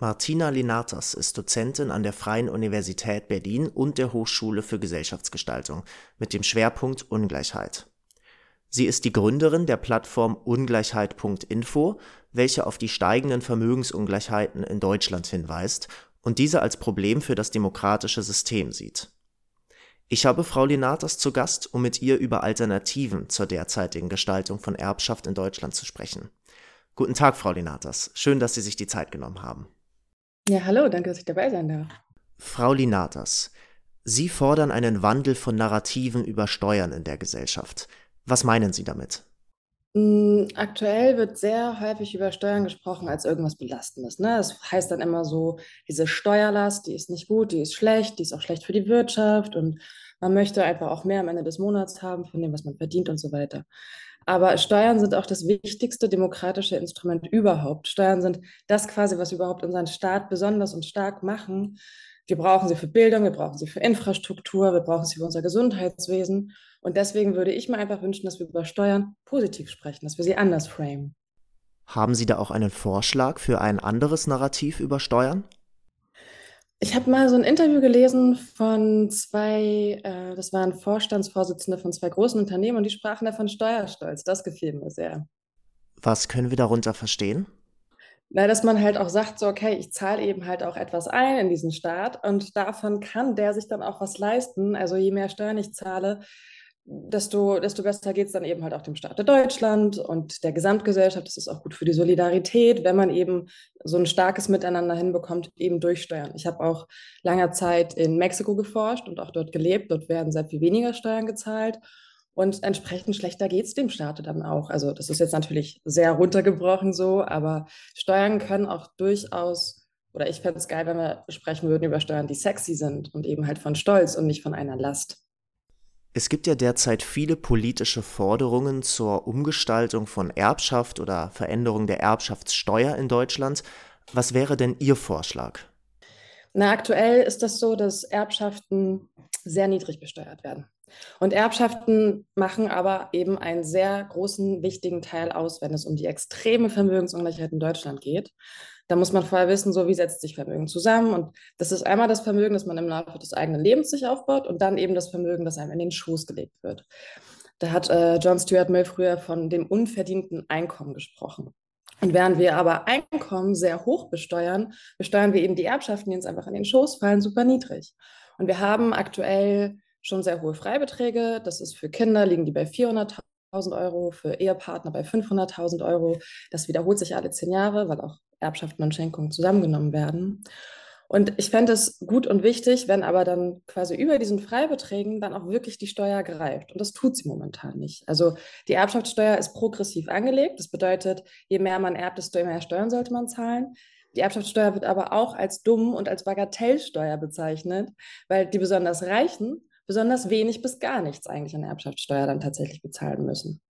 Martina Linatas ist Dozentin an der Freien Universität Berlin und der Hochschule für Gesellschaftsgestaltung mit dem Schwerpunkt Ungleichheit. Sie ist die Gründerin der Plattform Ungleichheit.info, welche auf die steigenden Vermögensungleichheiten in Deutschland hinweist und diese als Problem für das demokratische System sieht. Ich habe Frau Linatas zu Gast, um mit ihr über Alternativen zur derzeitigen Gestaltung von Erbschaft in Deutschland zu sprechen. Guten Tag, Frau Linatas. Schön, dass Sie sich die Zeit genommen haben. Ja, hallo, danke, dass ich dabei sein darf. Frau Linatas, Sie fordern einen Wandel von Narrativen über Steuern in der Gesellschaft. Was meinen Sie damit? Mm, aktuell wird sehr häufig über Steuern gesprochen als irgendwas Belastendes. Ne? Das heißt dann immer so, diese Steuerlast, die ist nicht gut, die ist schlecht, die ist auch schlecht für die Wirtschaft und man möchte einfach auch mehr am Ende des Monats haben von dem, was man verdient und so weiter. Aber Steuern sind auch das wichtigste demokratische Instrument überhaupt. Steuern sind das quasi, was überhaupt unseren Staat besonders und stark machen. Wir brauchen sie für Bildung, wir brauchen sie für Infrastruktur, wir brauchen sie für unser Gesundheitswesen. Und deswegen würde ich mir einfach wünschen, dass wir über Steuern positiv sprechen, dass wir sie anders framen. Haben Sie da auch einen Vorschlag für ein anderes Narrativ über Steuern? Ich habe mal so ein Interview gelesen von zwei, äh, das waren Vorstandsvorsitzende von zwei großen Unternehmen und die sprachen da von Steuerstolz. Das gefiel mir sehr. Was können wir darunter verstehen? Na, dass man halt auch sagt, so, okay, ich zahle eben halt auch etwas ein in diesen Staat und davon kann der sich dann auch was leisten. Also je mehr Steuern ich zahle, desto, desto besser geht es dann eben halt auch dem Staat Deutschland und der Gesamtgesellschaft. Das ist auch gut für die Solidarität, wenn man eben so ein starkes Miteinander hinbekommt, eben durch Steuern. Ich habe auch lange Zeit in Mexiko geforscht und auch dort gelebt. Dort werden sehr viel weniger Steuern gezahlt. Und entsprechend schlechter geht es dem Staat dann auch. Also das ist jetzt natürlich sehr runtergebrochen so, aber Steuern können auch durchaus, oder ich fände es geil, wenn wir sprechen würden über Steuern, die sexy sind und eben halt von Stolz und nicht von einer Last. Es gibt ja derzeit viele politische Forderungen zur Umgestaltung von Erbschaft oder Veränderung der Erbschaftssteuer in Deutschland. Was wäre denn Ihr Vorschlag? Na, aktuell ist das so, dass Erbschaften sehr niedrig besteuert werden. Und Erbschaften machen aber eben einen sehr großen, wichtigen Teil aus, wenn es um die extreme Vermögensungleichheit in Deutschland geht. Da muss man vorher wissen, so wie setzt sich Vermögen zusammen. Und das ist einmal das Vermögen, das man im Laufe des eigenen Lebens sich aufbaut und dann eben das Vermögen, das einem in den Schoß gelegt wird. Da hat äh, John Stuart Mill früher von dem unverdienten Einkommen gesprochen. Und während wir aber Einkommen sehr hoch besteuern, besteuern wir eben die Erbschaften, die uns einfach in den Schoß fallen, super niedrig. Und wir haben aktuell schon sehr hohe Freibeträge. Das ist für Kinder, liegen die bei 400.000 Euro, für Ehepartner bei 500.000 Euro. Das wiederholt sich alle zehn Jahre, weil auch Erbschaften und Schenkungen zusammengenommen werden. Und ich fände es gut und wichtig, wenn aber dann quasi über diesen Freibeträgen dann auch wirklich die Steuer greift. Und das tut sie momentan nicht. Also die Erbschaftssteuer ist progressiv angelegt. Das bedeutet, je mehr man erbt, desto mehr Steuern sollte man zahlen. Die Erbschaftssteuer wird aber auch als dumm und als Bagatellsteuer bezeichnet, weil die besonders Reichen besonders wenig bis gar nichts eigentlich an Erbschaftssteuer dann tatsächlich bezahlen müssen.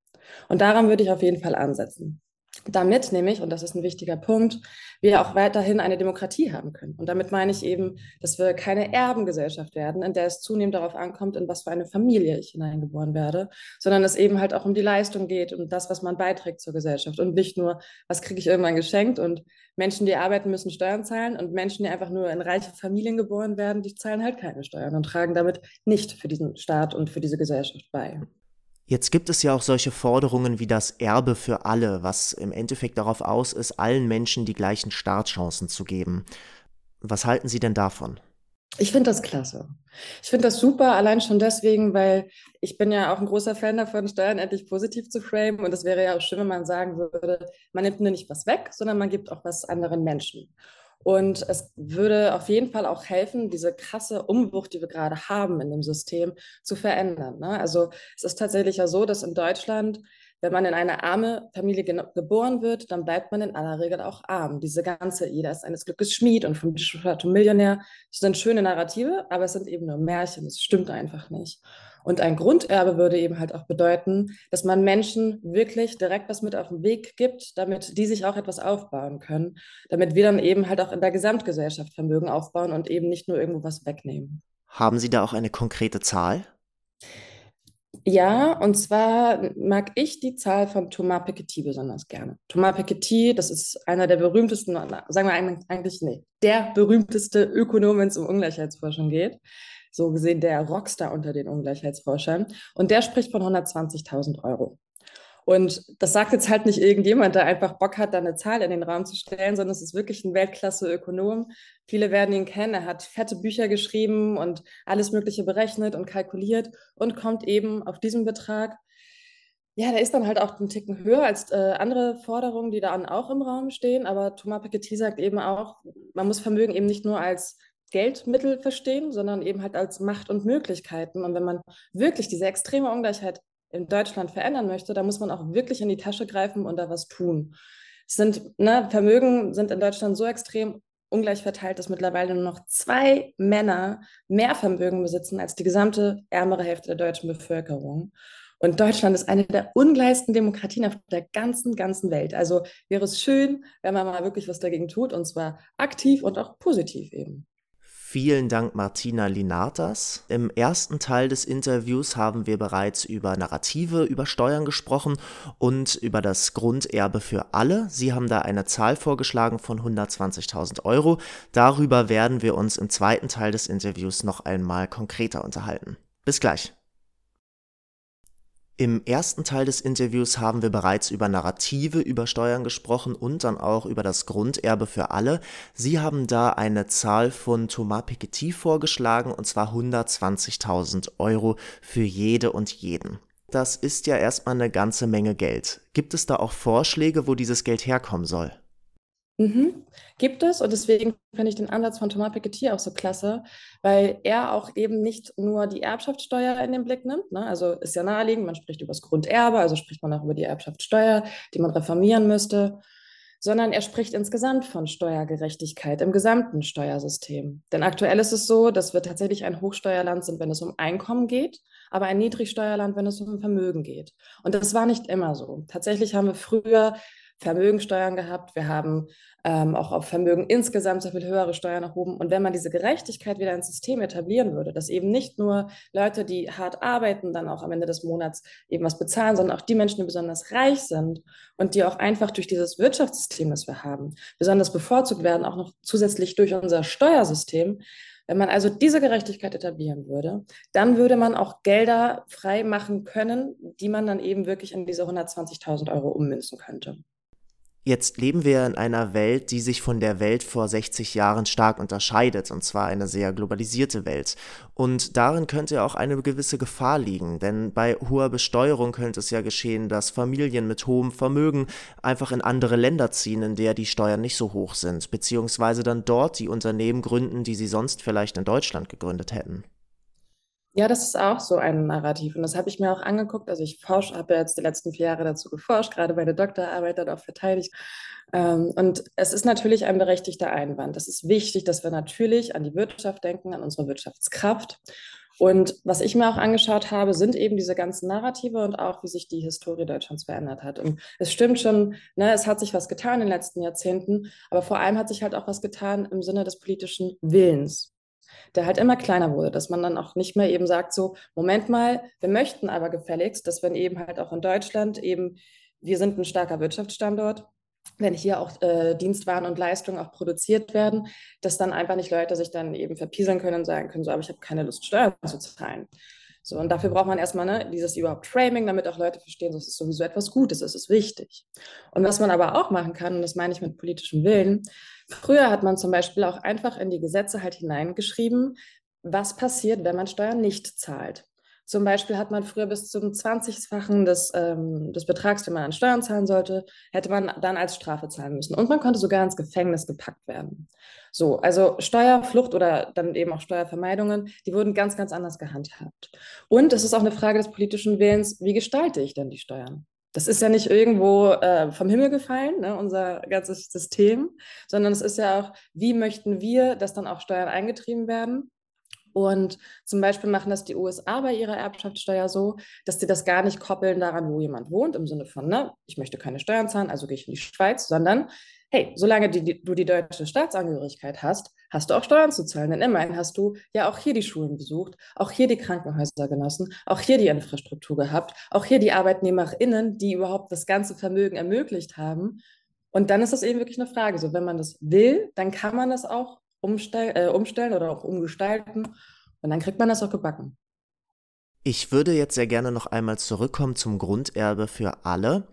Und daran würde ich auf jeden Fall ansetzen damit nämlich, und das ist ein wichtiger Punkt, wir auch weiterhin eine Demokratie haben können. Und damit meine ich eben, dass wir keine Erbengesellschaft werden, in der es zunehmend darauf ankommt, in was für eine Familie ich hineingeboren werde, sondern es eben halt auch um die Leistung geht, um das, was man beiträgt zur Gesellschaft und nicht nur, was kriege ich irgendwann geschenkt und Menschen, die arbeiten, müssen Steuern zahlen und Menschen, die einfach nur in reiche Familien geboren werden, die zahlen halt keine Steuern und tragen damit nicht für diesen Staat und für diese Gesellschaft bei. Jetzt gibt es ja auch solche Forderungen wie das Erbe für alle, was im Endeffekt darauf aus ist, allen Menschen die gleichen Startchancen zu geben. Was halten Sie denn davon? Ich finde das klasse. Ich finde das super, allein schon deswegen, weil ich bin ja auch ein großer Fan davon, Steuern endlich positiv zu framen. Und es wäre ja auch schön, wenn man sagen würde, man nimmt nur nicht was weg, sondern man gibt auch was anderen Menschen. Und es würde auf jeden Fall auch helfen, diese krasse Umwucht, die wir gerade haben in dem System, zu verändern. Ne? Also es ist tatsächlich ja so, dass in Deutschland, wenn man in eine arme Familie ge geboren wird, dann bleibt man in aller Regel auch arm. Diese ganze, jeder ist eines Glückes Schmied und vom Millionär, das sind schöne Narrative, aber es sind eben nur Märchen. Das stimmt einfach nicht. Und ein Grunderbe würde eben halt auch bedeuten, dass man Menschen wirklich direkt was mit auf den Weg gibt, damit die sich auch etwas aufbauen können, damit wir dann eben halt auch in der Gesamtgesellschaft Vermögen aufbauen und eben nicht nur irgendwo was wegnehmen. Haben Sie da auch eine konkrete Zahl? Ja, und zwar mag ich die Zahl von Thomas Piketty besonders gerne. Thomas Piketty, das ist einer der berühmtesten, sagen wir eigentlich, nee, der berühmteste Ökonom, wenn es um Ungleichheitsforschung geht. So gesehen der Rockstar unter den Ungleichheitsforschern. Und der spricht von 120.000 Euro. Und das sagt jetzt halt nicht irgendjemand, der einfach Bock hat, da eine Zahl in den Raum zu stellen, sondern es ist wirklich ein Weltklasse-Ökonom. Viele werden ihn kennen. Er hat fette Bücher geschrieben und alles Mögliche berechnet und kalkuliert und kommt eben auf diesen Betrag. Ja, der ist dann halt auch einen Ticken höher als äh, andere Forderungen, die dann auch im Raum stehen. Aber Thomas Piketty sagt eben auch, man muss Vermögen eben nicht nur als Geldmittel verstehen, sondern eben halt als Macht und Möglichkeiten. Und wenn man wirklich diese extreme Ungleichheit in Deutschland verändern möchte, da muss man auch wirklich in die Tasche greifen und da was tun. Es sind, ne, Vermögen sind in Deutschland so extrem ungleich verteilt, dass mittlerweile nur noch zwei Männer mehr Vermögen besitzen als die gesamte ärmere Hälfte der deutschen Bevölkerung. Und Deutschland ist eine der ungleichsten Demokratien auf der ganzen, ganzen Welt. Also wäre es schön, wenn man mal wirklich was dagegen tut, und zwar aktiv und auch positiv eben. Vielen Dank, Martina Linatas. Im ersten Teil des Interviews haben wir bereits über Narrative, über Steuern gesprochen und über das Grunderbe für alle. Sie haben da eine Zahl vorgeschlagen von 120.000 Euro. Darüber werden wir uns im zweiten Teil des Interviews noch einmal konkreter unterhalten. Bis gleich. Im ersten Teil des Interviews haben wir bereits über Narrative, über Steuern gesprochen und dann auch über das Grunderbe für alle. Sie haben da eine Zahl von Thomas Piketty vorgeschlagen und zwar 120.000 Euro für jede und jeden. Das ist ja erstmal eine ganze Menge Geld. Gibt es da auch Vorschläge, wo dieses Geld herkommen soll? Mhm. Gibt es und deswegen finde ich den Ansatz von Thomas Piketty auch so klasse, weil er auch eben nicht nur die Erbschaftssteuer in den Blick nimmt. Ne? Also ist ja naheliegend, man spricht über das Grunderbe, also spricht man auch über die Erbschaftssteuer, die man reformieren müsste, sondern er spricht insgesamt von Steuergerechtigkeit im gesamten Steuersystem. Denn aktuell ist es so, dass wir tatsächlich ein Hochsteuerland sind, wenn es um Einkommen geht, aber ein Niedrigsteuerland, wenn es um Vermögen geht. Und das war nicht immer so. Tatsächlich haben wir früher Vermögensteuern gehabt. Wir haben ähm, auch auf Vermögen insgesamt sehr viel höhere Steuern erhoben. Und wenn man diese Gerechtigkeit wieder ins System etablieren würde, dass eben nicht nur Leute, die hart arbeiten, dann auch am Ende des Monats eben was bezahlen, sondern auch die Menschen, die besonders reich sind und die auch einfach durch dieses Wirtschaftssystem, das wir haben, besonders bevorzugt werden, auch noch zusätzlich durch unser Steuersystem, wenn man also diese Gerechtigkeit etablieren würde, dann würde man auch Gelder frei machen können, die man dann eben wirklich in diese 120.000 Euro ummünzen könnte. Jetzt leben wir in einer Welt, die sich von der Welt vor 60 Jahren stark unterscheidet, und zwar eine sehr globalisierte Welt. Und darin könnte auch eine gewisse Gefahr liegen, denn bei hoher Besteuerung könnte es ja geschehen, dass Familien mit hohem Vermögen einfach in andere Länder ziehen, in der die Steuern nicht so hoch sind, beziehungsweise dann dort die Unternehmen gründen, die sie sonst vielleicht in Deutschland gegründet hätten. Ja, das ist auch so ein Narrativ. Und das habe ich mir auch angeguckt. Also ich forsche, habe jetzt die letzten vier Jahre dazu geforscht, gerade meine Doktorarbeit dann auch verteidigt. Ähm, und es ist natürlich ein berechtigter Einwand. Es ist wichtig, dass wir natürlich an die Wirtschaft denken, an unsere Wirtschaftskraft. Und was ich mir auch angeschaut habe, sind eben diese ganzen Narrative und auch, wie sich die Historie Deutschlands verändert hat. Und es stimmt schon, ne, es hat sich was getan in den letzten Jahrzehnten, aber vor allem hat sich halt auch was getan im Sinne des politischen Willens der halt immer kleiner wurde, dass man dann auch nicht mehr eben sagt, so, Moment mal, wir möchten aber gefälligst, dass wenn eben halt auch in Deutschland eben, wir sind ein starker Wirtschaftsstandort, wenn hier auch äh, Dienstwaren und Leistungen auch produziert werden, dass dann einfach nicht Leute sich dann eben verpieseln können und sagen können, so, aber ich habe keine Lust, Steuern zu zahlen. So, und dafür braucht man erstmal ne, dieses überhaupt Framing, damit auch Leute verstehen, das ist sowieso etwas Gutes, das ist wichtig. Und was man aber auch machen kann, und das meine ich mit politischem Willen, früher hat man zum Beispiel auch einfach in die Gesetze halt hineingeschrieben, was passiert, wenn man Steuern nicht zahlt. Zum Beispiel hat man früher bis zum 20-fachen des, ähm, des Betrags, den man an Steuern zahlen sollte, hätte man dann als Strafe zahlen müssen. Und man konnte sogar ins Gefängnis gepackt werden. So, also Steuerflucht oder dann eben auch Steuervermeidungen, die wurden ganz, ganz anders gehandhabt. Und es ist auch eine Frage des politischen Willens, wie gestalte ich denn die Steuern? Das ist ja nicht irgendwo äh, vom Himmel gefallen, ne, unser ganzes System, sondern es ist ja auch, wie möchten wir, dass dann auch Steuern eingetrieben werden? Und zum Beispiel machen das die USA bei ihrer Erbschaftssteuer so, dass sie das gar nicht koppeln daran, wo jemand wohnt, im Sinne von, ne, ich möchte keine Steuern zahlen, also gehe ich in die Schweiz, sondern hey, solange die, du die deutsche Staatsangehörigkeit hast, hast du auch Steuern zu zahlen. Denn immerhin hast du ja auch hier die Schulen besucht, auch hier die Krankenhäuser genossen, auch hier die Infrastruktur gehabt, auch hier die ArbeitnehmerInnen, die überhaupt das ganze Vermögen ermöglicht haben. Und dann ist das eben wirklich eine Frage. So, wenn man das will, dann kann man das auch umstell äh, umstellen oder auch umgestalten. Und dann kriegt man das auch gebacken. Ich würde jetzt sehr gerne noch einmal zurückkommen zum Grunderbe für alle.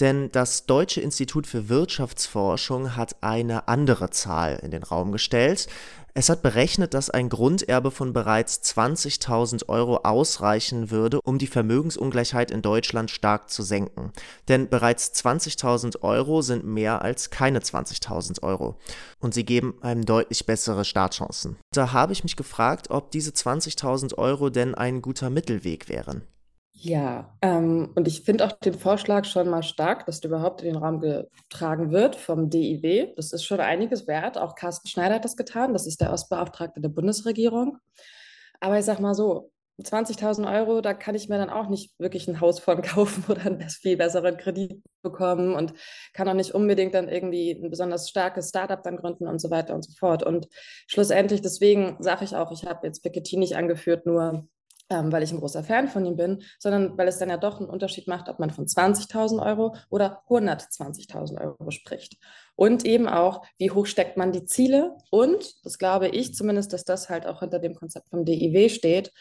Denn das Deutsche Institut für Wirtschaftsforschung hat eine andere Zahl in den Raum gestellt. Es hat berechnet, dass ein Grunderbe von bereits 20.000 Euro ausreichen würde, um die Vermögensungleichheit in Deutschland stark zu senken. Denn bereits 20.000 Euro sind mehr als keine 20.000 Euro. Und sie geben einem deutlich bessere Startchancen. Da habe ich mich gefragt, ob diese 20.000 Euro denn ein guter Mittelweg wären. Ja, ähm, und ich finde auch den Vorschlag schon mal stark, dass der überhaupt in den Raum getragen wird vom DIW. Das ist schon einiges wert. Auch Carsten Schneider hat das getan. Das ist der Ostbeauftragte der Bundesregierung. Aber ich sag mal so, 20.000 Euro, da kann ich mir dann auch nicht wirklich ein Haus von kaufen oder einen viel besseren Kredit bekommen und kann auch nicht unbedingt dann irgendwie ein besonders starkes Startup dann gründen und so weiter und so fort. Und schlussendlich, deswegen sage ich auch, ich habe jetzt Piketty nicht angeführt, nur ähm, weil ich ein großer Fan von ihm bin, sondern weil es dann ja doch einen Unterschied macht, ob man von 20.000 Euro oder 120.000 Euro spricht. Und eben auch, wie hoch steckt man die Ziele? Und, das glaube ich zumindest, dass das halt auch hinter dem Konzept vom DIW steht,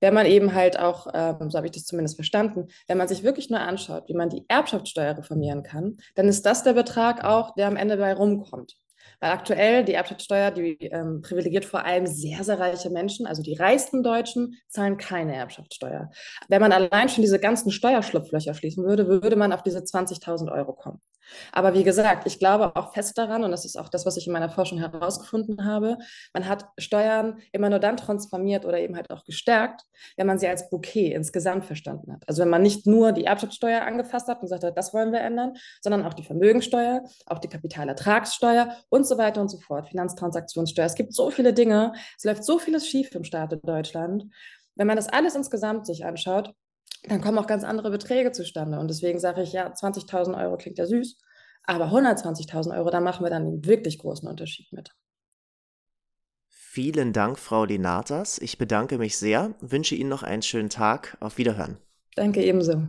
wenn man eben halt auch, ähm, so habe ich das zumindest verstanden, wenn man sich wirklich nur anschaut, wie man die Erbschaftssteuer reformieren kann, dann ist das der Betrag auch, der am Ende bei rumkommt. Weil aktuell die Erbschaftssteuer, die ähm, privilegiert vor allem sehr, sehr reiche Menschen, also die reichsten Deutschen, zahlen keine Erbschaftssteuer. Wenn man allein schon diese ganzen Steuerschlupflöcher schließen würde, würde man auf diese 20.000 Euro kommen. Aber wie gesagt, ich glaube auch fest daran, und das ist auch das, was ich in meiner Forschung herausgefunden habe, man hat Steuern immer nur dann transformiert oder eben halt auch gestärkt, wenn man sie als Bouquet insgesamt verstanden hat. Also wenn man nicht nur die Erbschaftssteuer angefasst hat und hat, das wollen wir ändern, sondern auch die Vermögensteuer, auch die Kapitalertragssteuer und so weiter und so fort, Finanztransaktionssteuer. Es gibt so viele Dinge, es läuft so vieles schief im Staat in Deutschland. Wenn man das alles insgesamt sich anschaut, dann kommen auch ganz andere Beträge zustande. Und deswegen sage ich, ja, 20.000 Euro klingt ja süß, aber 120.000 Euro, da machen wir dann einen wirklich großen Unterschied mit. Vielen Dank, Frau Linatas. Ich bedanke mich sehr, wünsche Ihnen noch einen schönen Tag. Auf Wiederhören. Danke ebenso.